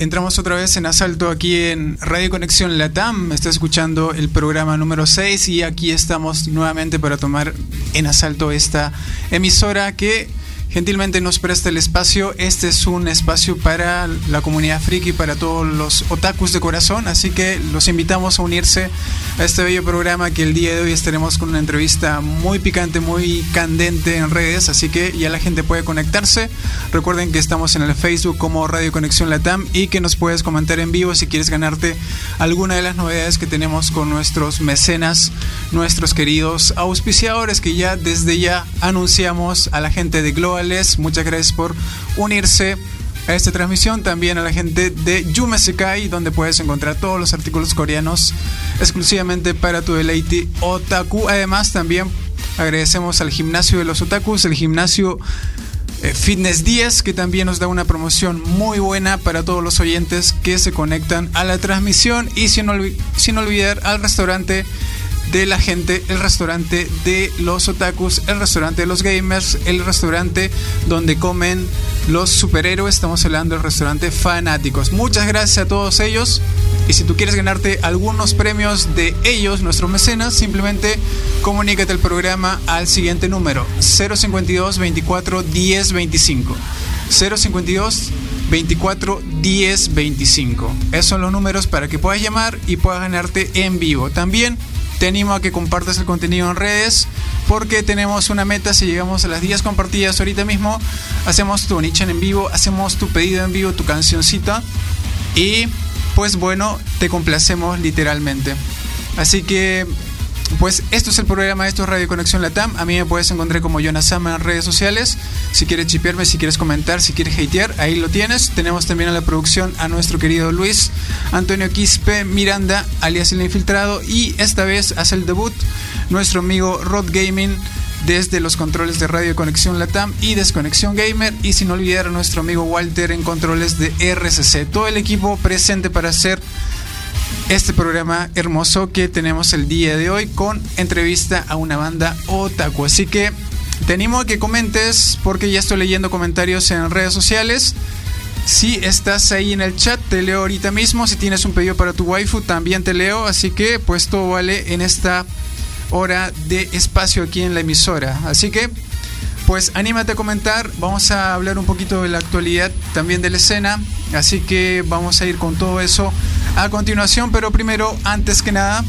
entramos otra vez en asalto aquí en Radio Conexión Latam. Está escuchando el programa número 6 y aquí estamos nuevamente para tomar en asalto esta emisora que gentilmente nos presta el espacio. Este es un espacio para la comunidad friki, para todos los otakus de corazón, así que los invitamos a unirse a este bello programa que el día de hoy estaremos con una entrevista muy picante, muy candente en redes, así que ya la gente puede conectarse. Recuerden que estamos en el Facebook como Radio Conexión Latam y que nos puedes comentar en vivo si quieres ganarte alguna de las novedades que tenemos con nuestros mecenas, nuestros queridos auspiciadores que ya desde ya anunciamos a la gente de Muchas gracias por unirse a esta transmisión. También a la gente de Yume Sekai, donde puedes encontrar todos los artículos coreanos exclusivamente para tu deleite otaku. Además, también agradecemos al gimnasio de los otakus, el gimnasio eh, Fitness 10, que también nos da una promoción muy buena para todos los oyentes que se conectan a la transmisión. Y sin olvidar al restaurante de la gente, el restaurante de los otakus, el restaurante de los gamers, el restaurante donde comen los superhéroes. Estamos hablando del restaurante Fanáticos. Muchas gracias a todos ellos. Y si tú quieres ganarte algunos premios de ellos, nuestros mecenas, simplemente comunícate al programa al siguiente número: 052 24 10 25. 052 24 10 25. Esos son los números para que puedas llamar y puedas ganarte en vivo. También te animo a que compartas el contenido en redes porque tenemos una meta. Si llegamos a las 10 compartidas ahorita mismo, hacemos tu nicho en vivo, hacemos tu pedido en vivo, tu cancioncita y pues bueno, te complacemos literalmente. Así que pues esto es el programa, esto es Radio Conexión Latam. A mí me puedes encontrar como Jonas en redes sociales. Si quieres chipearme, si quieres comentar, si quieres hatear, ahí lo tienes. Tenemos también a la producción a nuestro querido Luis Antonio Quispe Miranda, alias El Infiltrado. Y esta vez hace el debut nuestro amigo Rod Gaming desde los controles de Radio Conexión Latam y Desconexión Gamer y sin olvidar a nuestro amigo Walter en controles de RCC. Todo el equipo presente para hacer este programa hermoso que tenemos el día de hoy con entrevista a una banda otaku. Así que te animo a que comentes porque ya estoy leyendo comentarios en redes sociales. Si estás ahí en el chat, te leo ahorita mismo. Si tienes un pedido para tu waifu, también te leo. Así que pues todo vale en esta hora de espacio aquí en la emisora. Así que pues anímate a comentar. Vamos a hablar un poquito de la actualidad también de la escena. Así que vamos a ir con todo eso a continuación, pero primero, antes que nada,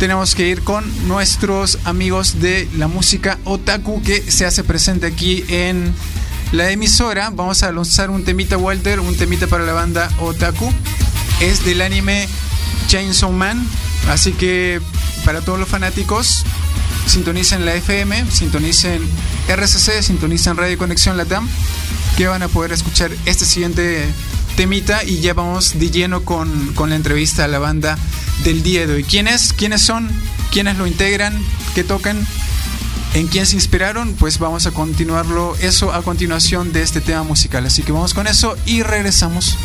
tenemos que ir con nuestros amigos de la música otaku que se hace presente aquí en la emisora. Vamos a lanzar un temita, Walter, un temita para la banda otaku. Es del anime Chainsaw Man, así que para todos los fanáticos, sintonicen la FM, sintonicen RCC, sintonicen Radio Conexión Latam, que van a poder escuchar este siguiente temita y ya vamos de lleno con, la entrevista a la banda del día de hoy. ¿Quiénes? ¿Quiénes son? ¿Quiénes lo integran? ¿Qué tocan? ¿En quién se inspiraron? Pues vamos a continuarlo eso a continuación de este tema musical. Así que vamos con eso y regresamos.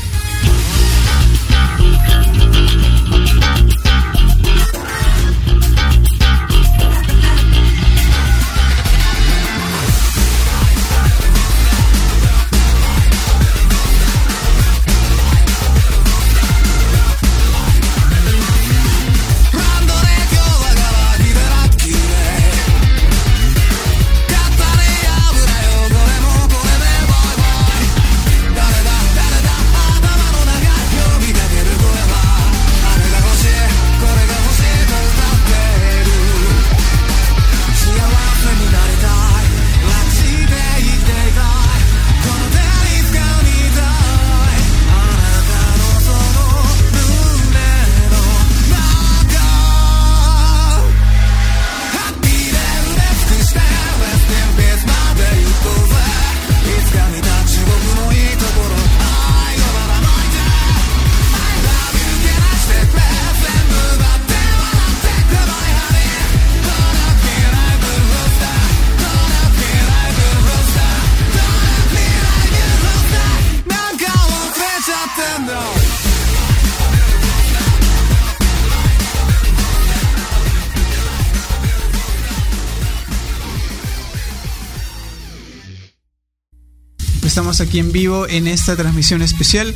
Aquí en vivo en esta transmisión especial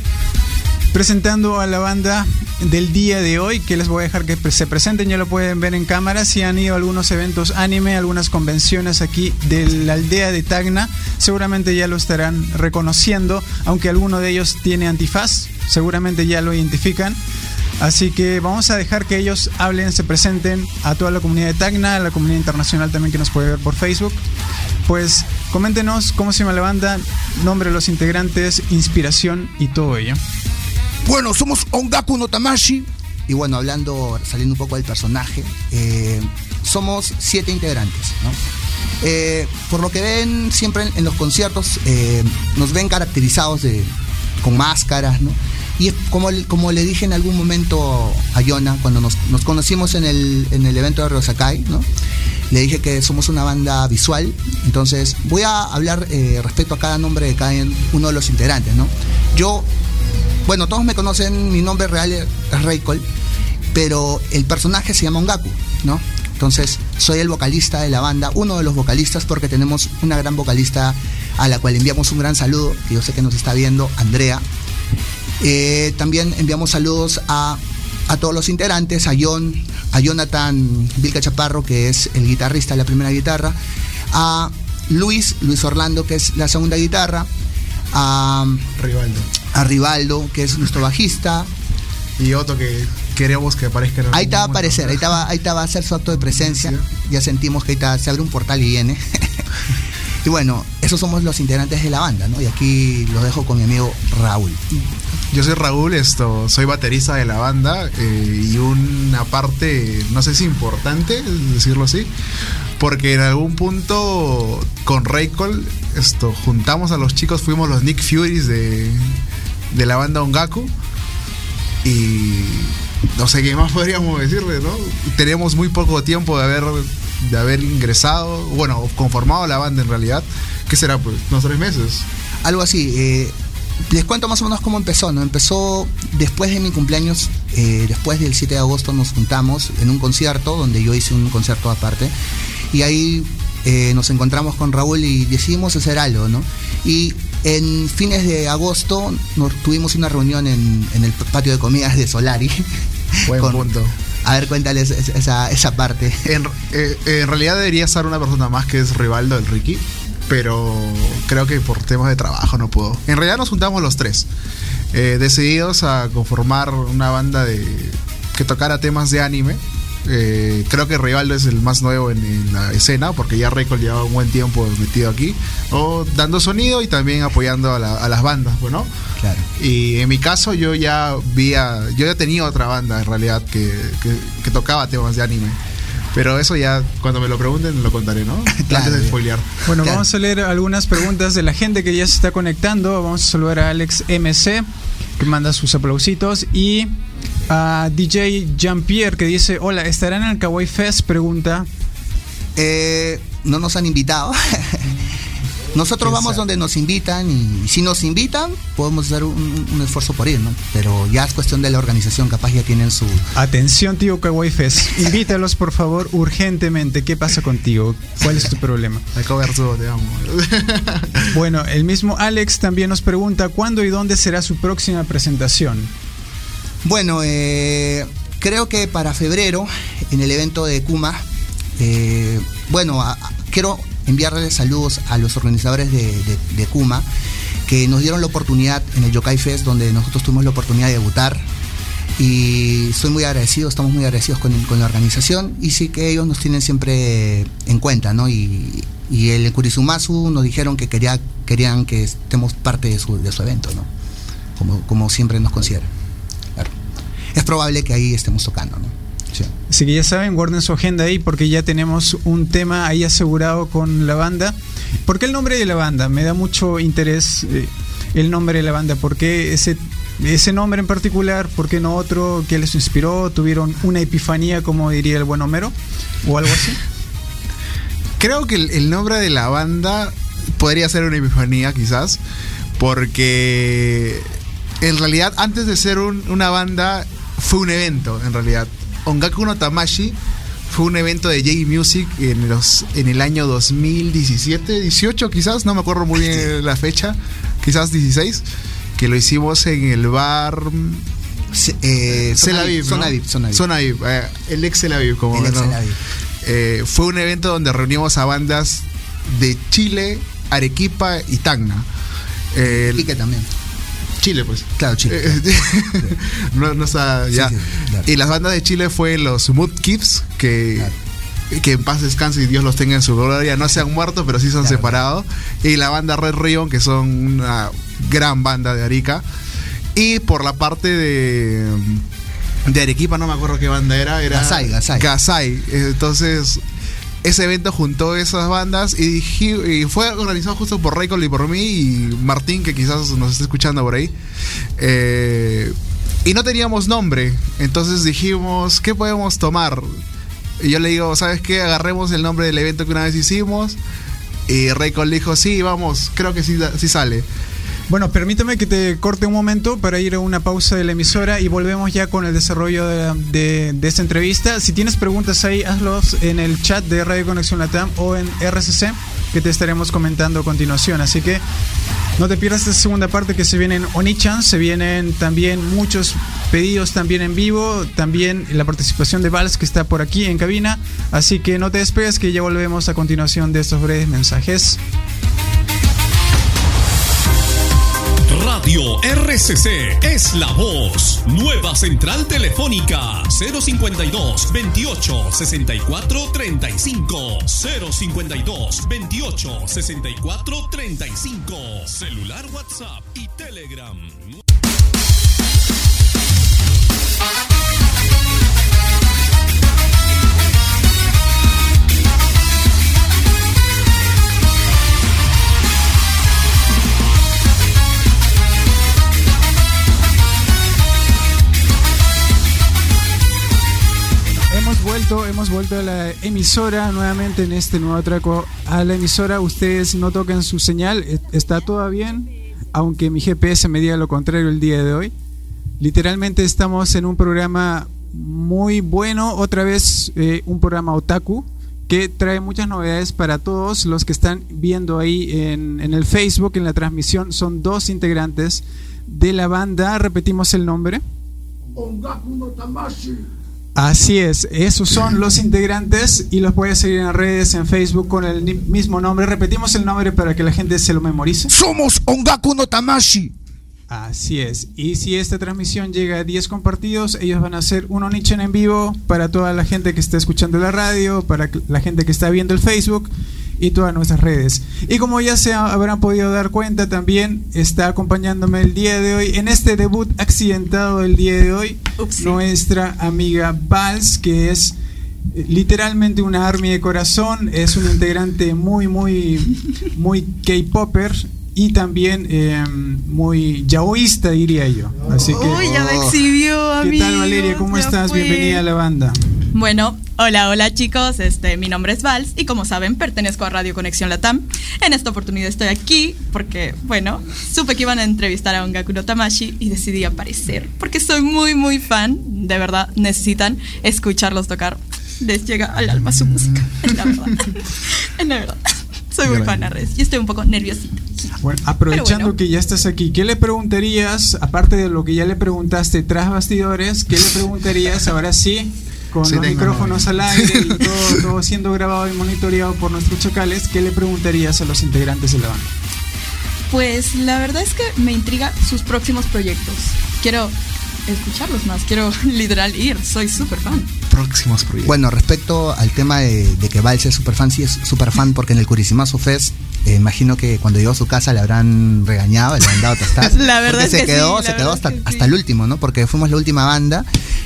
presentando a la banda del día de hoy, que les voy a dejar que se presenten, ya lo pueden ver en cámara, si han ido a algunos eventos anime, algunas convenciones aquí de la aldea de Tacna, seguramente ya lo estarán reconociendo, aunque alguno de ellos tiene antifaz, seguramente ya lo identifican. Así que vamos a dejar que ellos hablen, se presenten a toda la comunidad de Tacna, a la comunidad internacional también que nos puede ver por Facebook. Pues coméntenos cómo se llama la banda, nombre de los integrantes, inspiración y todo ello. Bueno, somos Ongaku no Tamashi. Y bueno, hablando, saliendo un poco del personaje, eh, somos siete integrantes, ¿no? Eh, por lo que ven siempre en, los conciertos, eh, nos ven caracterizados de, con máscaras, ¿no? Y como, como le dije en algún momento a Yona, cuando nos, conocimos en el, en el evento de Rosakai, ¿no? le dije que somos una banda visual. Entonces, voy a hablar respecto a cada nombre de cada uno de los integrantes. ¿no? Yo bueno, todos me conocen, mi nombre real es Reikol, pero el personaje se llama Ongaku, ¿no? Entonces, soy el vocalista de la banda, uno de los vocalistas, porque tenemos una gran vocalista a la cual enviamos un gran saludo, que yo sé que nos está viendo, Andrea. Eh, también enviamos saludos a, todos los integrantes, a John, a Jonathan Vilca Chaparro, que es el guitarrista de la primera guitarra, a Luis, Luis Orlando, que es la segunda guitarra, a Rivaldo a Rivaldo, que es nuestro bajista. Y otro que queremos que aparezca. ahí te va a aparecer, ahí va, ahí va a hacer su acto de presencia. Ya sentimos que ahí se abre un portal y viene. y bueno, esos somos los integrantes de la banda, ¿no? Y aquí los dejo con mi amigo Raúl. Yo soy Raúl, esto, soy baterista de la banda eh, y una parte, no sé si importante, decirlo así, porque en algún punto con Raycol esto, juntamos a los chicos, fuimos los Nick Furies de, de la banda Ongaku y no sé qué más podríamos decirle, ¿no? Tenemos muy poco tiempo de haber, de haber ingresado, bueno, conformado la banda en realidad, ¿qué será? Pues unos tres meses. Algo así, eh, les cuento más o menos cómo empezó, ¿no? Empezó después de mi cumpleaños, eh, después del 7 de agosto nos juntamos en un concierto, donde yo hice un concierto aparte, y ahí eh, nos encontramos con Raúl y decidimos hacer algo, ¿no? Y en fines de agosto nos, tuvimos una reunión en, el patio de comidas de Solari. Buen punto. A ver, cuéntales esa, esa parte. En, eh, en realidad debería estar una persona más que es Rivaldo, el Ricky pero creo que por temas de trabajo no pudo. En realidad nos juntamos los tres, eh, decididos a conformar una banda de que tocara temas de anime. Eh, creo que Rivaldo es el más nuevo en, la escena, porque ya Record lleva un buen tiempo metido aquí, o dando sonido y también apoyando a, las bandas, bueno. Claro. Y en mi caso yo ya vi yo ya tenía otra banda en realidad que, que tocaba temas de anime. Pero eso ya, cuando me lo pregunten, lo contaré, ¿no? Antes de spoilear. Bueno, vamos a leer algunas preguntas de la gente que ya se está conectando. Vamos a saludar a Alex MC, que manda sus aplausitos. Y a DJ Jean-Pierre, que dice: Hola, ¿estarán en el Kawaii Fest? Pregunta. Eh, no nos han invitado. Nosotros vamos donde nos invitan y si nos invitan podemos hacer un, esfuerzo por ir, ¿no? Pero ya es cuestión de la organización, capaz ya tienen su... Atención, tío Kawaii Fest. Invítalos, por favor, urgentemente. ¿Qué pasa contigo? ¿Cuál es tu problema? te amo. bueno, el mismo Alex también nos pregunta cuándo y dónde será su próxima presentación. Bueno, eh, creo que para febrero, en el evento de Kuma, eh, bueno, quiero enviarles saludos a los organizadores de, Kuma, que nos dieron la oportunidad en el Yokai Fest, donde nosotros tuvimos la oportunidad de debutar. Y soy muy agradecido, estamos muy agradecidos con, la organización y sí que ellos nos tienen siempre en cuenta, ¿no? Y, el Kurisumasu nos dijeron que quería, querían que estemos parte de su, evento, ¿no? Como, como siempre nos consideran. Es probable que ahí estemos tocando, ¿no? Así que ya saben, guarden su agenda ahí porque ya tenemos un tema ahí asegurado con la banda. ¿Por qué el nombre de la banda? Me da mucho interés eh, el nombre de la banda. ¿Por qué ese, ese nombre en particular? ¿Por qué no otro? ¿Qué les inspiró? ¿Tuvieron una epifanía, como diría el buen Homero? ¿O algo así? Creo que el, nombre de la banda podría ser una epifanía, quizás. Porque en realidad, antes de ser una banda, fue un evento, en realidad Ongaku no Tamashi fue un evento de J Music en, los, en el año 2017, 18 quizás, no me acuerdo muy bien la fecha, quizás 16. que lo hicimos en el bar eh, Zona VIP, VIP, ¿no? Eh, el ex VIP, como El ¿no? Eh, fue un evento donde reunimos a bandas de Chile, Arequipa y Tacna. Eh, Y que también. Chile, pues. Claro, Chile. Eh, no, no está ya. sí, claro. Y las bandas de Chile fue los Mood Kids, que, Claro. que en paz descanse y Dios los tenga en su gloria. No se han muerto, pero sí son Claro. separados. Y la banda Red Ribbon, que son una gran banda de Arica. Y por la parte de. De Arequipa, no me acuerdo qué banda era. era Gasay, Gasay. Gasay. Entonces, ese evento juntó esas bandas y, fue organizado justo por Raycol y por mí y Martín, que quizás nos esté escuchando por ahí. Eh, y no teníamos nombre, entonces dijimos, ¿qué podemos tomar? Y yo le digo, ¿sabes qué? Agarremos el nombre del evento que una vez hicimos. Y Raycol dijo, sí, vamos, creo que sí, sí sale. Bueno, permítame que te corte un momento para ir a una pausa de la emisora y volvemos ya con el desarrollo de, esta entrevista. Si tienes preguntas ahí, hazlos en el chat de Radio Conexión Latam o en RCC, que te estaremos comentando a continuación. Así que no te pierdas esta segunda parte que se vienen Onichan, se vienen también muchos pedidos también en vivo, también la participación de Vals que está por aquí en cabina. Así que no te despegues que ya volvemos a continuación de estos breves mensajes. Radio RCC es la voz. Nueva central telefónica 052 28 64 35 052 28 64 35 celular WhatsApp y Telegram. Vuelto, hemos vuelto a la emisora nuevamente en este nuevo atraco a la emisora. Ustedes no toquen su señal, está todo bien, aunque mi GPS me diga lo contrario el día de hoy. Literalmente estamos en un programa muy bueno, otra vez eh, un programa otaku que trae muchas novedades para todos los que están viendo ahí en, en el Facebook, en la transmisión. Son dos integrantes de la banda, repetimos el nombre. Así es, esos son los integrantes y los puedes seguir en las redes, en Facebook con el mismo nombre. Repetimos el nombre para que la gente se lo memorice. Somos Ongaku no Tamashi. Así es. Y si esta transmisión llega a 10 compartidos, ellos van a hacer un Onichan en vivo para toda la gente que está escuchando la radio, para la gente que está viendo el Facebook y todas nuestras redes. Y como ya se ha- habrán podido dar cuenta, también está acompañándome el día de hoy, en este debut accidentado del día de hoy, Upsi. nuestra amiga Vals, que es eh, literalmente una army de corazón, es un integrante muy, muy, muy K-Popper y también eh, muy yaoísta, diría yo. Así que, Uy, ya me exhibió, ¿qué amigo. tal Valeria? ¿Cómo estás? fue. Bienvenida a la banda. Bueno, hola, hola chicos, este, mi nombre es Vals y como saben pertenezco a Radio Conexión Latam. En esta oportunidad estoy aquí porque, bueno, supe que iban a entrevistar a Ongaku no Tamashi y decidí aparecer porque soy muy, muy fan. De verdad, necesitan escucharlos tocar. Les llega al alma su música, es la verdad. Es la verdad. Soy muy fan a redes y estoy un poco nerviosita. Bueno, aprovechando bueno. que ya estás aquí, ¿qué le preguntarías, aparte de lo que ya le preguntaste tras bastidores, qué le preguntarías ahora sí, con Sí, los micrófonos al aire y todo, todo siendo grabado y monitoreado por nuestros chacales, qué le preguntarías a los integrantes de la banda? Pues la verdad es que me intriga sus próximos proyectos. Quiero escucharlos más, quiero literal ir, soy súper fan. Próximos proyectos. Bueno, respecto al tema de, de que Vals es super fan, sí es super fan porque en el Curisimazo Fest, eh, imagino que cuando llegó a su casa le habrán regañado, le habrán dado tostadas. La verdad es se que quedó, sí, se quedó hasta, sí. hasta el último, ¿no? Porque fuimos la última banda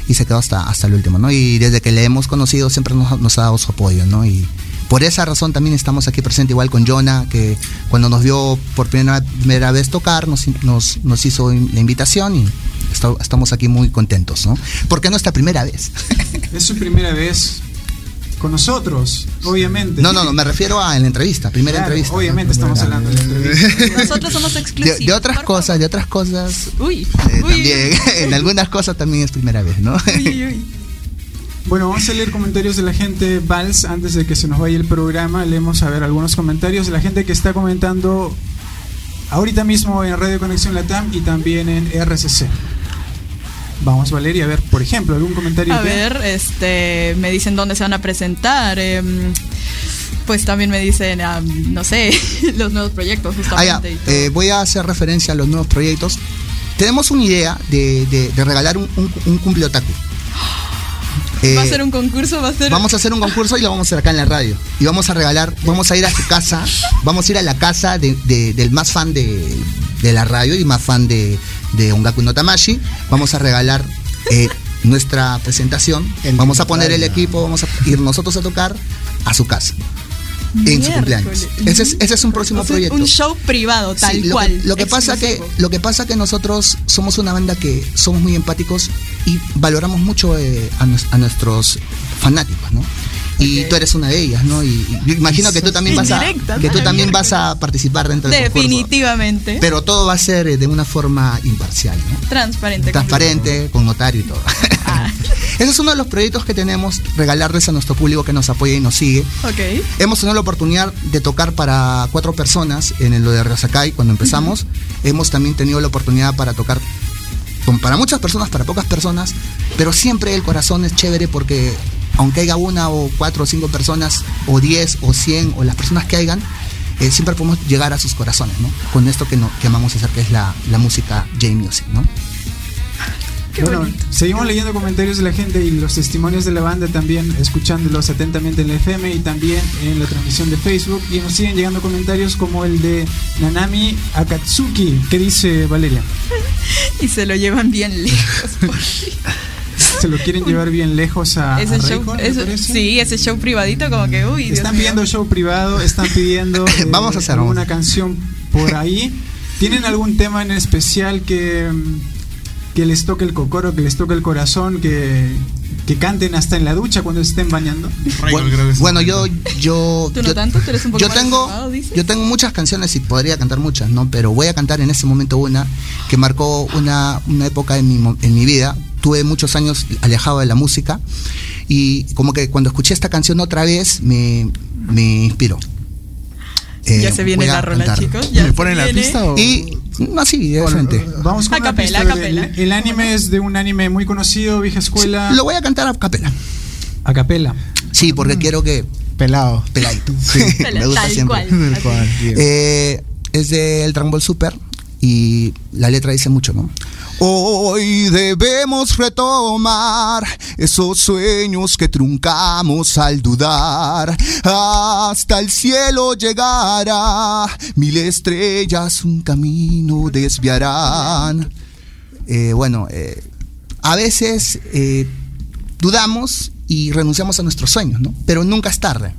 y se quedó hasta, hasta el último, ¿no? Y desde que le hemos conocido siempre nos, nos ha dado su apoyo, ¿no? Y por esa razón también estamos aquí presentes igual con Jonah, que cuando nos vio por primera, primera vez tocar, nos, nos, nos hizo la invitación y esta- estamos aquí muy contentos, ¿no? Porque es nuestra primera vez. Es su primera vez con nosotros, obviamente. No, no, no, me refiero a en la entrevista, primera Claro, entrevista. Obviamente estamos hablando de la entrevista. Nosotros somos exclusivos. de otras por cosas, favor. de otras cosas, Uy, eh, uy, también, en algunas cosas también es primera vez, ¿no? uy, uy, uy. Bueno, vamos a leer comentarios de la gente Vals antes de que se nos vaya el programa. Leemos a ver algunos comentarios de la gente que está comentando ahorita mismo en Radio Conexión Latam y también en RCC. Vamos, Valeria, a ver, por ejemplo, algún comentario. A ver, este, me dicen dónde se van a presentar. em, pues también me dicen, ah, no sé, los nuevos proyectos Ah, justamente. eh, voy a hacer referencia a los nuevos proyectos. Tenemos una idea de, de- de regalar un, un, un cumple otaku. Eh, va a ser un concurso, va a ser. Vamos a hacer un concurso y lo vamos a hacer acá en la radio. Y vamos a regalar, vamos a ir a su casa, vamos a ir a la casa de- de- del más fan de, de la radio y más fan de, de Ongaku no Tamashi. Vamos a regalar eh, nuestra presentación. En vamos a poner el equipo, vamos a ir nosotros a tocar a su casa. En su cumpleaños. Ese es, ese es un próximo O sea, proyecto. Un show privado, tal Sí, lo cual. Que, lo que pasa que lo que pasa que nosotros somos una banda que somos muy empáticos y valoramos mucho eh, a, a nuestros fanáticos, ¿no? Y tú eres una de ellas, ¿no? Y, y imagino que tú también vas a que tú también vas a participar dentro del concurso. Definitivamente. Pero todo va a ser eh, de una forma imparcial, ¿no? transparente. Transparente, con notario y todo. Ah. Ese es uno de los proyectos que tenemos, regalarles a nuestro público que nos apoya y nos sigue. Ok. Hemos tenido la oportunidad de tocar para cuatro personas en lo de Razakai cuando empezamos. Hemos también tenido la oportunidad para tocar con- para muchas personas, para pocas personas, pero siempre el corazón es chévere porque aunque haya una o cuatro o cinco personas, o diez o cien, o las personas que hayan, eh, siempre podemos llegar a sus corazones, ¿no? Con esto que, no, que amamos hacer, que es la, la música J-Music, ¿no? Qué bueno, bonito. seguimos leyendo comentarios de la gente y los testimonios de la banda también, escuchándolos atentamente en la FM y también en la transmisión de Facebook. Y nos siguen llegando comentarios como el de Nanami Akatsuki. ¿Qué dice Valeria? Y se lo llevan bien lejos. por- ¿Se lo quieren llevar bien lejos a, a ese show, Raycon, eso- parece? sí, ese show privadito como que, uy, Dios Están mío. pidiendo show privado, están pidiendo eh, Vamos a hacer, vamos. alguna canción por ahí. ¿Tienen algún tema en especial que, mm, que les toque el cocoro, que les toque el corazón, que, que canten hasta en la ducha cuando estén bañando? Bueno, yo, yo, Tú no yo, tanto, tú eres un poco yo más tengo, yo tengo muchas canciones y podría cantar muchas, ¿no? Pero voy a cantar en este momento una que marcó una, una época en mi, mo- en mi vida. Tuve muchos años alejado de la música y como que cuando escuché esta canción otra vez me, me inspiró. Eh, ya se viene la rola, cantar. chicos. Ya ¿Me ponen la pista o...? Y así, de frente. Vamos con A capela, a capela. El, el anime es de un anime muy conocido, vieja escuela. Lo voy a cantar a capela. A capela. Sí, porque quiero que Pelado. peladito. Pela- me gusta tal siempre. cual. Eh, es de el Dragon Ball Super y la letra dice mucho, ¿no? Hoy debemos retomar esos sueños que truncamos al dudar. Hasta el cielo llegará, mil estrellas un camino desviarán. Eh, bueno, eh, a veces eh, dudamos y renunciamos a nuestros sueños, ¿no? Pero nunca es tarde.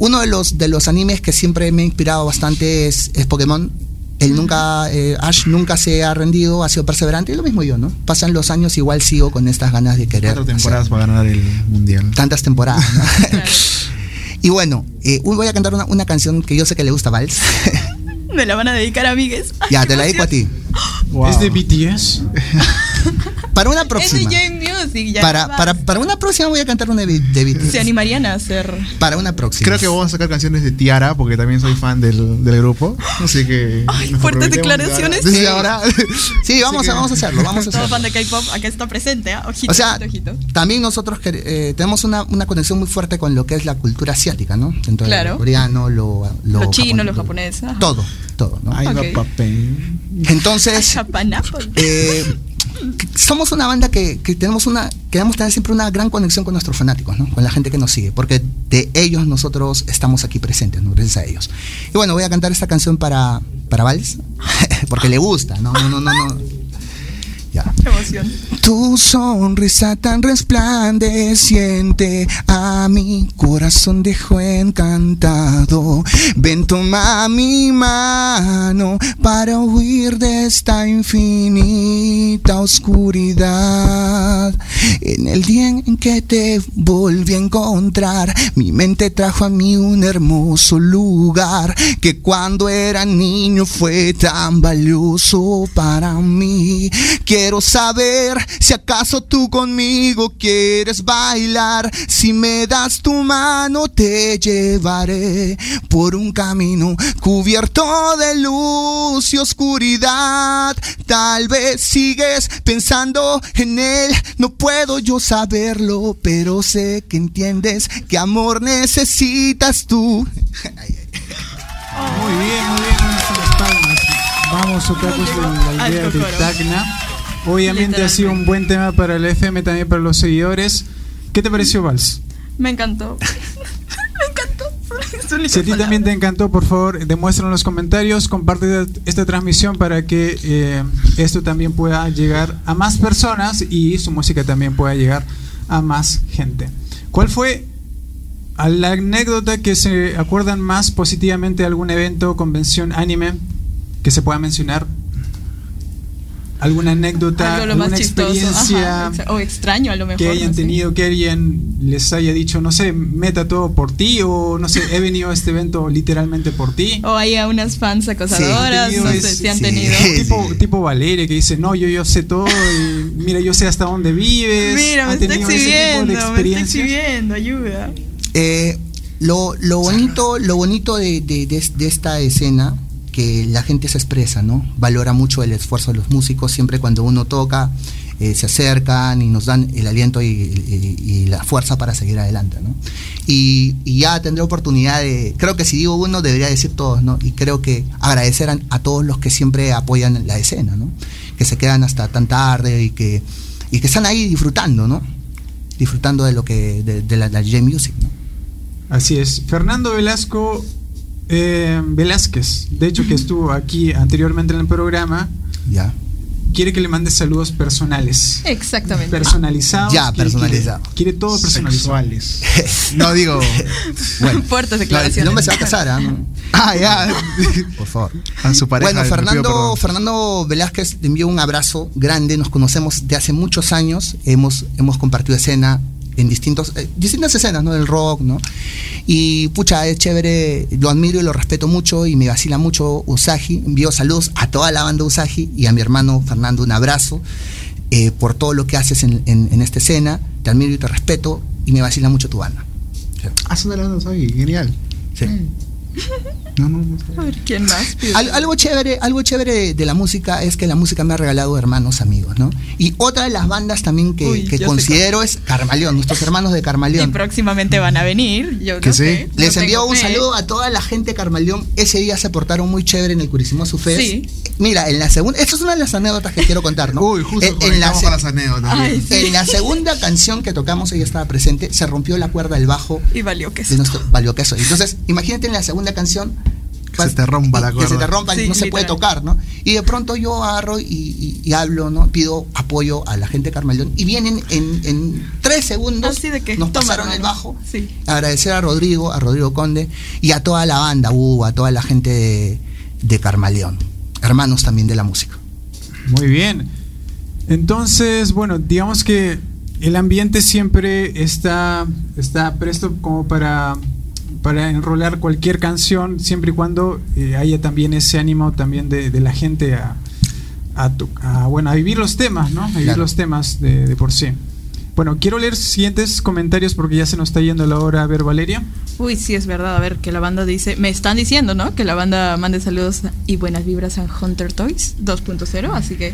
Uno de los, de los animes que siempre me ha inspirado bastante es, es Pokémon. Él nunca, eh, Ash nunca se ha rendido, ha sido perseverante, y lo mismo yo, ¿no? Pasan los años, igual sigo con estas ganas de querer. Cuatro temporadas hacer para ganar el mundial. Tantas temporadas, ¿no? Claro. y bueno, eh, hoy voy a cantar una, una canción que yo sé que le gusta a Vals. Me la van a dedicar, amigues. Ay, ya, qué te la dedico a ti. Wow. ¿Es de BTS? Para una Es próxima. Ya. Para, para, para una próxima voy a cantar una de, de BTS. Se animarían a hacer. Para una próxima. Creo que vamos a sacar canciones de Tiara porque también soy fan del, del grupo. Así que. Ay, fuertes declaraciones. Desde ahora. Sí, vamos, a, vamos a hacerlo, vamos a Todo hacerlo. fan de K-pop, acá está presente, ¿ah? Ojito, O sea, ojito, ojito. también nosotros eh, tenemos una, una conexión muy fuerte con lo que es la cultura asiática, ¿no? Dentro de Claro. lo coreano, lo, lo, Lo chino, japonés, lo japonés, ajá. Todo, todo, ¿no? Ay, Ok. va papel. Entonces, eh, somos una banda que, que tenemos una, queremos tener siempre una gran conexión con nuestros fanáticos, ¿no? Con la gente que nos sigue, porque de ellos nosotros estamos aquí presentes, ¿no? Gracias a ellos. Y bueno, voy a cantar esta canción para, para Vals, porque le gusta, ¿no? No, no, no, no. Ya. Qué emoción. Tu sonrisa tan resplandeciente a mi corazón dejó encantado. Ven, toma mi mano para huir de esta infinita oscuridad. En el día en que te volví a encontrar, mi mente trajo a mí un hermoso lugar que cuando era niño fue tan valioso para mí. Quiero Quiero saber si acaso tú conmigo quieres bailar. Si me das tu mano te llevaré por un camino cubierto de luz y oscuridad. Tal vez sigues pensando en él, no puedo yo saberlo, pero sé que entiendes que amor necesitas tú. Muy bien, muy bien, vamos a de la idea de. Tacna. Obviamente ha sido un buen tema para el FM, también para los seguidores. ¿Qué te pareció, Vals? Me encantó. Me encantó. Si a ti también te encantó, por favor, demuéstralo en los comentarios, comparte esta transmisión para que eh, esto también pueda llegar a más personas y su música también pueda llegar a más gente. ¿Cuál fue la anécdota que se acuerdan más positivamente de algún evento, convención, anime que se pueda mencionar? ¿Alguna anécdota, Algo lo alguna más experiencia? Ajá, o extraño a lo mejor. que hayan no sé. tenido, que alguien les haya dicho, no sé, meta todo por ti, o no sé, he venido a este evento literalmente por ti. O hay a unas fans acosadoras, Sí, no es- sé si han sí. tenido. tipo, sí. tipo Valeria que dice, no, yo, yo sé todo y mira, yo sé hasta dónde vives. Mira, me ¿Han está exhibiendo, me está exhibiendo, ayuda. Eh, lo, lo bonito, lo bonito de, de- de- de esta escena, que la gente se expresa, ¿no? Valora mucho el esfuerzo de los músicos, siempre cuando uno toca, eh, se acercan y nos dan el aliento y, la fuerza para seguir adelante, ¿no? Y, ya tendré oportunidad de, creo que si digo uno, debería decir todos, ¿no? Y creo que agradecer a, a todos los que siempre apoyan la escena, ¿no? Que se quedan hasta tan tarde y que, y que están ahí disfrutando, ¿no? Disfrutando de lo que, de, de la, la J-Music, ¿no? Así es. Fernando Velasco eh, Velázquez, de hecho que estuvo aquí anteriormente en el programa, Ya. quiere que le mandes saludos personales. Exactamente. Personalizados. Ya, quiere- personalizado. Quiere, quiere todo personalizado. Sexuales. No digo. Bueno, Fuertes no, declaraciones. el hombre se va a casar, ¿ah? ¿no? Ah, ya. Por favor. A su pareja. Bueno, Fernando. Fernando Velázquez te envió un abrazo grande. Nos conocemos de hace muchos años. Hemos, hemos compartido escena en distintos, eh, distintas escenas, ¿no? Del rock, ¿no? Y pucha, es chévere, lo admiro y lo respeto mucho y me vacila mucho Usagi. Envío saludos a toda la banda Usagi y a mi hermano Fernando un abrazo eh, por todo lo que haces en, en- en esta escena. Te admiro y te respeto y me vacila mucho tu banda. Ah, son de la banda, soy genial. Sí. No, no, no. A ver, ¿quién más? Al- algo chévere, algo chévere de la música es que la música me ha regalado hermanos amigos, ¿no? Y otra de las bandas también que, Uy, que considero es Carmaleón, nuestros hermanos de Y Carmaleón. próximamente van a venir. Yo Que no sí. sé, no Les envío un fe. saludo a toda la gente de Carmaleón. Ese día se portaron muy chévere en el Curisimo Fest. Sí. Mira, en la segunda, esta es una de las anécdotas que quiero contar, ¿no? Uy, justo en, en la con las anécdotas. Ay, sí. en la segunda canción que tocamos, ella estaba presente, se rompió la cuerda del bajo Y valió que de nuestro valió queso. Entonces, imagínate en la segunda canción Que se te rompa la que se cuerda. te rompa, Sí, no se puede tocar, ¿no? Y de pronto yo agarro y, y- y hablo, ¿no? Pido apoyo a la gente de Carmaleón y vienen en, en tres segundos, Así de que nos pasaron el bajo. Sí. Agradecer a Rodrigo, a Rodrigo Conde y a toda la banda, uh, a toda la gente de, de Carmaleón, hermanos también de la música. Muy bien. Entonces, bueno, digamos que el ambiente siempre está, está presto como para, para enrolar cualquier canción, siempre y cuando eh, haya también ese ánimo también de, de la gente a, a, to- a, bueno, a vivir los temas, ¿no? A vivir Claro. los temas de, de por sí. Bueno, quiero leer siguientes comentarios porque ya se nos está yendo la hora. A ver, Valeria. Uy, sí, es verdad. A ver, que la banda dice. Me están diciendo, ¿no? Que la banda mande saludos y buenas vibras a Hunter Toys 2.0. Así que.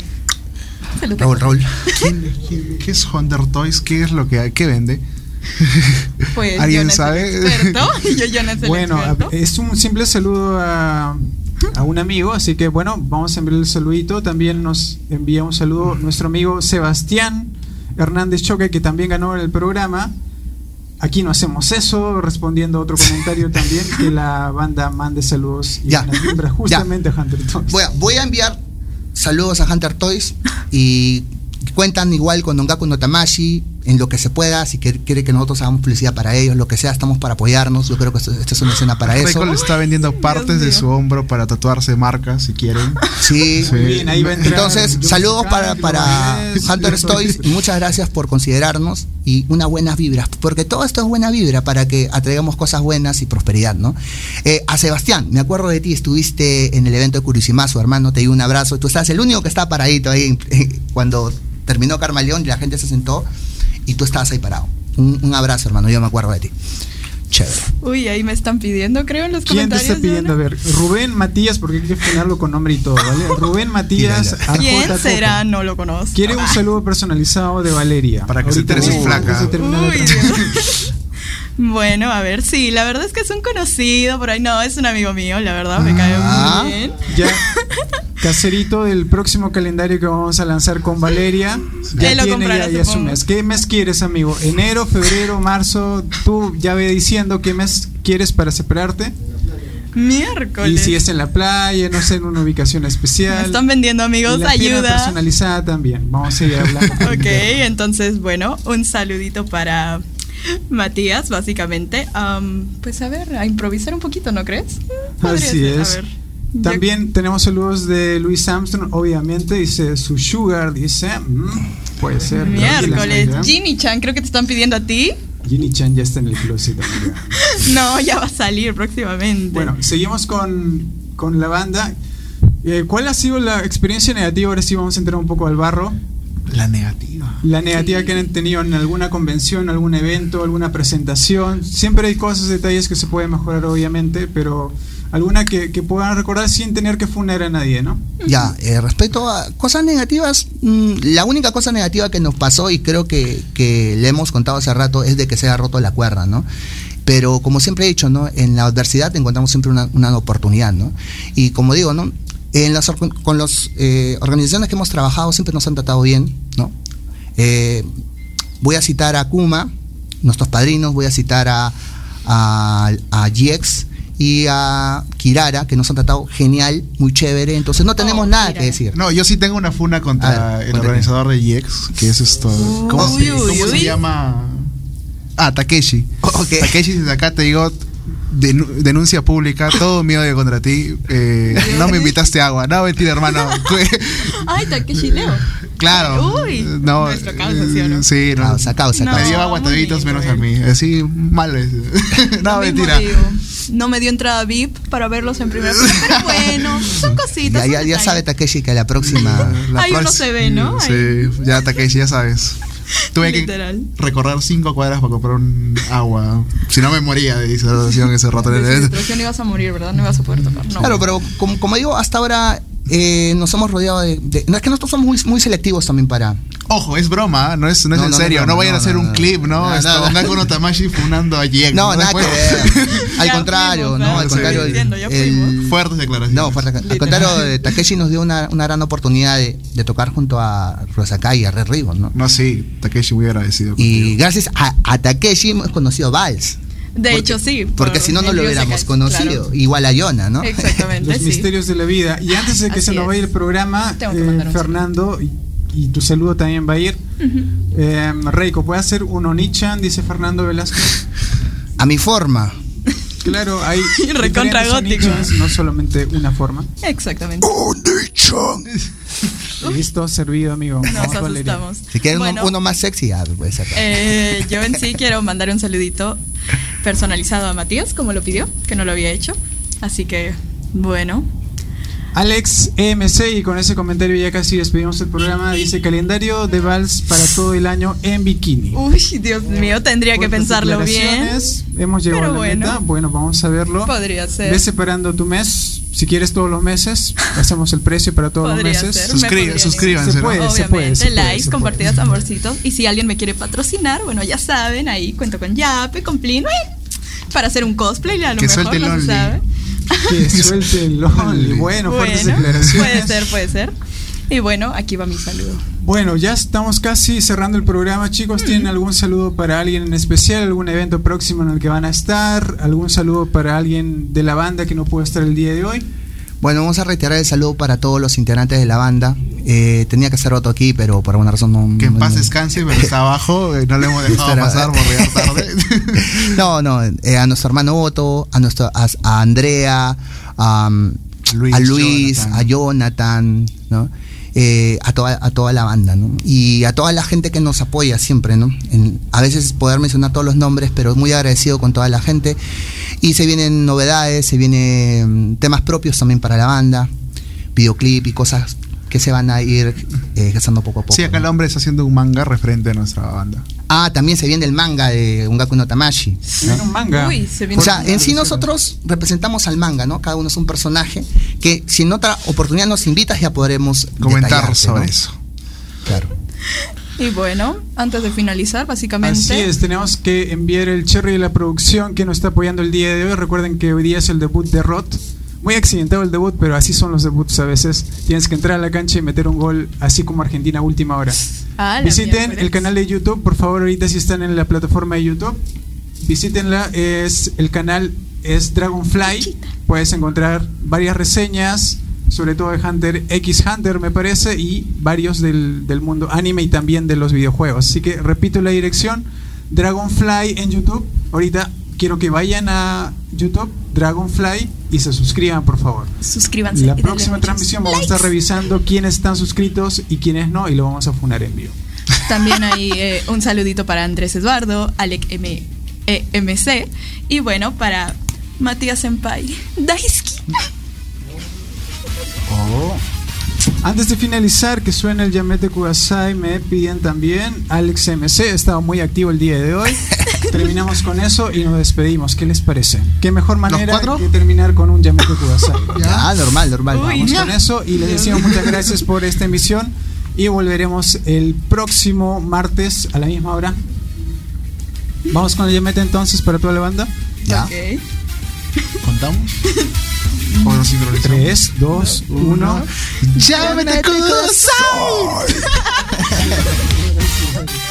Raúl. Raúl. ¿Quién- quién- ¿Qué es Hunter Toys? ¿Qué es lo que qué vende? Pues, ¿Alguien Jonas, sabe? experto, y yo, Jonas, el Bueno, experto. es un simple saludo a, a un amigo, así que bueno, vamos a enviarle el saludito. También nos envía un saludo nuestro amigo Sebastián Hernández Choque, que también ganó el programa. Aquí no hacemos eso, respondiendo a otro comentario también, que la banda mande saludos y Ya. vibras justamente a Hunter Toys. Voy a, voy a enviar saludos a Hunter Toys y cuentan igual con Ongaku no Tamashi, en lo que se pueda, si quiere, quiere que nosotros hagamos publicidad para ellos, lo que sea, estamos para apoyarnos. Yo creo que esto- esta es una escena para eso. Michael está vendiendo partes de su hombro para tatuarse marcas si quieren. Sí. Sí. Bien, ahí va a entrar Entonces, saludos para, para Hunter y muchas gracias por considerarnos y unas buenas vibras, porque todo esto es buena vibra para que atraigamos cosas buenas y prosperidad, ¿no? Eh, a Sebastián, me acuerdo de ti, estuviste en el evento de Curisimazo, hermano, te di un abrazo, tú estabas el único que estaba paradito ahí eh, cuando terminó Carmaleón y la gente se sentó y tú estabas ahí parado. Un, un abrazo, hermano, yo me acuerdo de ti. Chévere. Uy, ahí me están pidiendo, creo, en los ¿Quién te comentarios. está pidiendo? A ver, Rubén Matías, porque hay que finalizarlo con nombre y todo, ¿vale? Rubén Matías. ¿Quién será? No lo conozco. Quiere un saludo personalizado de Valeria. Para que se Ahorita su flaca. se Uy. Bueno, a ver, sí, la verdad es que es un conocido por ahí. No, es un amigo mío, la verdad, me cae Ah. muy bien. Ya, caserito del próximo calendario que vamos a lanzar con Valeria. Ya lo tiene ya, ya su mes. ¿Qué mes quieres, amigo? ¿Enero, febrero, marzo? Tú ya ve diciendo qué mes quieres para separarte. Miércoles. Y si es en la playa, no sé, en una ubicación especial. Me están vendiendo amigos, Y la ayuda. personalizada también. Vamos a seguir hablando. Ok, entonces, bueno, un saludito para Matías, básicamente. Am, pues a ver, a improvisar un poquito, ¿no crees? Así ser, a es. ver. También tenemos saludos de Luis Armstrong, obviamente. Dice su sugar, dice. mm, puede ser. Miércoles. Ginny Chan, creo que te están pidiendo a ti. Ginny Chan ya está en el closet. No, ya va a salir próximamente. Bueno, seguimos con, con la banda. Eh, ¿Cuál ha sido la experiencia negativa? Ahora sí vamos a entrar un poco al barro. La negativa. La negativa que han tenido en alguna convención, algún evento, alguna presentación. Siempre hay cosas, detalles que se pueden mejorar, obviamente, pero alguna que, puedan recordar sin tener que funar a nadie, ¿no? Ya, eh, respecto a cosas negativas, mm, la única cosa negativa que nos pasó y creo que, le hemos contado hace rato es de que se ha roto la cuerda, ¿no? Pero como siempre he dicho, ¿no? En la adversidad encontramos siempre una, una oportunidad, ¿no? Y como digo, ¿no? En las, con las organizaciones que hemos trabajado siempre nos han tratado bien, ¿no? Eh, voy a citar a Kuma, nuestros padrinos, voy a citar a, a, a GX y a Kirara, que nos han tratado genial, muy chévere, entonces no tenemos Oh, nada Kirara. que decir. No, yo sí tengo una funa contra ver, el cuéntame. organizador de GX, que es esto. ¿Cómo, Uy, se, uy, cómo se llama? Ah, Takeshi. Takeshi, desde acá te digo. Denu- denuncia pública, todo mi odio contra ti. eh, no me invitaste agua. No, mentira, hermano. Ay, Takeshi Leo. claro. Uy, no, nuestro causa, ¿sí o no? Sí, no. Causa, causa, No. Me causa. dio agua muy toditos lindo menos a mí. Así, mal es. no, mentira. No me dio entrada VIP para verlos en primera fila, pero bueno, son cositas. Ya, ya, son ya sabe detalles. Takeshi que la próxima... La Ahí uno se ve, ¿no? Ahí. Sí, ya Takeshi, ya sabes. Tuve Literal. que recorrer cinco cuadras para comprar un agua. Si no me moría de deshidratación ese rato. De deshidratación ibas a morir, ¿verdad? No ibas a poder tocar. No. Claro, pero como, como digo, hasta ahora eh, nos hemos rodeado de, de- No es que nosotros somos muy, muy selectivos también para... Ojo, es broma, ¿eh? no es, no es No, en no, serio. No, no, vayan no, a hacer no, un no. clip, ¿no? No Tamashi funando a Jack. No, nada que Después- ver. Al contrario, fuimos, ¿no? Al Sí. contrario, el-. Fuertes declaraciones. No, fuerte- al Literal. contrario, eh, Takeshi nos dio una, una gran oportunidad de, de tocar junto a Rosakai y a Red Ribbon, ¿no? No, sí, Takeshi muy agradecido. Y contigo. gracias a, a Takeshi hemos conocido a Vals. De Porque- hecho, sí. Porque por si no, no lo hubiéramos conocido. claro. Igual a Yona, ¿no? Exactamente, Los sí. misterios de la vida. Y antes de que Así se nos vaya el programa, Tengo que eh, Fernando, y, y tu saludo también va a ir. Eh, Reiko, ¿puede hacer un Onichan? Dice Fernando Velasco. A mi forma. Claro, hay Recontra no solamente una forma. Exactamente. Listo, servido, amigo. Nos Vamos, Valeria. asustamos. Si quieren uno- Bueno, uno, más sexy, ah, puede ser. eh, yo en sí quiero mandar un saludito personalizado a Matías, como lo pidió, que no lo había hecho. Así que, bueno. Alex EMC, y con ese comentario ya casi despedimos el programa, dice calendario de vals para todo el año en bikini. Uy, Dios mío, tendría que pensarlo bien. Hemos llegado Pero a la bueno. meta. Bueno, vamos a verlo. Podría ser. Ve separando tu mes. Si quieres todos los meses, hacemos el precio para todos Podría los meses. ser. Suscri- me suscríbanse, Se ¿no? puede, se puede, se puede, likes, se puede. compartidas, amorcitos. Y si alguien me quiere patrocinar, bueno, ya saben, ahí cuento con Yape, con Plin, bueno, para hacer un cosplay, a lo Que mejor suelte no se sabe. Que suelte el Only. Bueno, fuertes Bueno, declaraciones. puede ser, puede ser. Y bueno, aquí va mi saludo. Bueno, ya estamos casi cerrando el programa, chicos. ¿Tienen algún saludo para alguien en especial? ¿Algún evento próximo en el que van a estar? ¿Algún saludo para alguien de la banda que no pudo estar el día de hoy? Bueno, vamos a reiterar el saludo para todos los integrantes de la banda. Eh, tenía que ser otro aquí, pero por alguna razón no. Que en no- paz no- descanse, pero está abajo, eh, no le hemos dejado pasar tarde. no, no, eh, a nuestro hermano Otto, a, nuestro, a, a Andrea, a, um, Luis, a Luis, Jonathan. a Jonathan, ¿no? Eh, a, toda, a toda la banda, ¿no? Y a toda la gente que nos apoya siempre, ¿no? En- a veces poder mencionar todos los nombres, pero muy agradecido con toda la gente. Y se vienen novedades, se vienen temas propios también para la banda, videoclip y cosas que se van a ir eh, gestando poco a poco. Sí, acá el hombre está haciendo un manga referente a nuestra banda. Ah, también se viene el manga de Ungaku no Tamashi. Se viene un manga. Uy, se viene O sea, en sí nosotros representamos al manga, ¿no? Cada uno es un personaje que si en otra oportunidad nos invitas ya podremos Comentar sobre ¿no? eso. Claro. Y bueno, antes de finalizar, básicamente. Así es, tenemos que enviar el cherry de la producción que nos está apoyando el día de hoy. Recuerden que hoy día es el debut de Roth. Muy accidentado el debut, pero así son los debuts a veces. Tienes que entrar a la cancha y meter un gol, así como Argentina última hora. Ah, Visiten miércoles. el canal de YouTube, por favor, ahorita si están en la plataforma de YouTube. Visítenla, es el canal es Dragonfly. Puedes encontrar varias reseñas, sobre todo de Hunter X Hunter, me parece, y varios del, del mundo anime y también de los videojuegos. Así que repito la dirección: Dragonfly en YouTube. Ahorita quiero que vayan a YouTube, Dragonfly, y se suscriban, por favor. Suscríbanse. La próxima transmisión vamos a estar revisando quiénes están suscritos y quiénes no, y lo vamos a funar en vivo. También hay eh, un saludito para Andrés Eduardo, Alec M eh, MC y bueno, para Matías Senpai. Daisuki. Oh. Antes de finalizar, que suene el Yamete Kudasai, me piden también Alex MC, estaba muy activo el día de hoy. Terminamos con eso y nos despedimos. ¿Qué les parece? ¿Qué mejor manera que terminar con un Yamete Kudasai? Ya, normal, normal. Uy, Vamos ya. con eso y les decimos muchas gracias por esta emisión y volveremos el próximo martes a la misma hora. Vamos con el Yamete entonces para toda la banda. Ya. Ok. ¿Contamos? ¿O nos sincronizamos? 3, 2, 1. ¡Llámate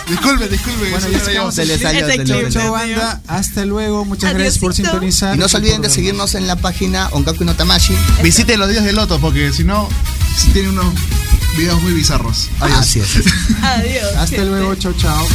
Disculpe, disculpe. Bueno, ya llegamos Se clip. salió, se salió. Chao, banda. Hasta luego. Muchas gracias por sintonizar. Y no se olviden de seguirnos en la página Ongaku no Tamashi. Visite los días de Loto porque si no, tiene unos videos muy bizarros. Adiós. Así es. Adiós. Hasta gente. luego. Chao, chao.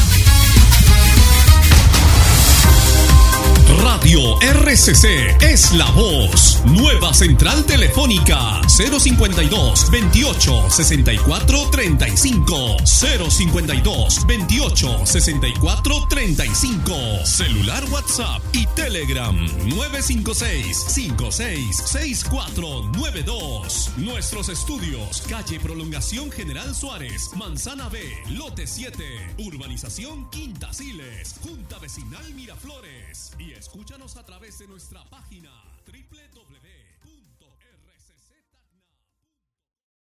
Radio RCC es la voz. Nueva central telefónica 052 28 64 35 052 28 64 35 Celular WhatsApp y Telegram 956 56 6492 Nuestros estudios calle Prolongación General Suárez Manzana B Lote 7 Urbanización Quinta Siles Junta Vecinal Miraflores y escúchanos a través de nuestra página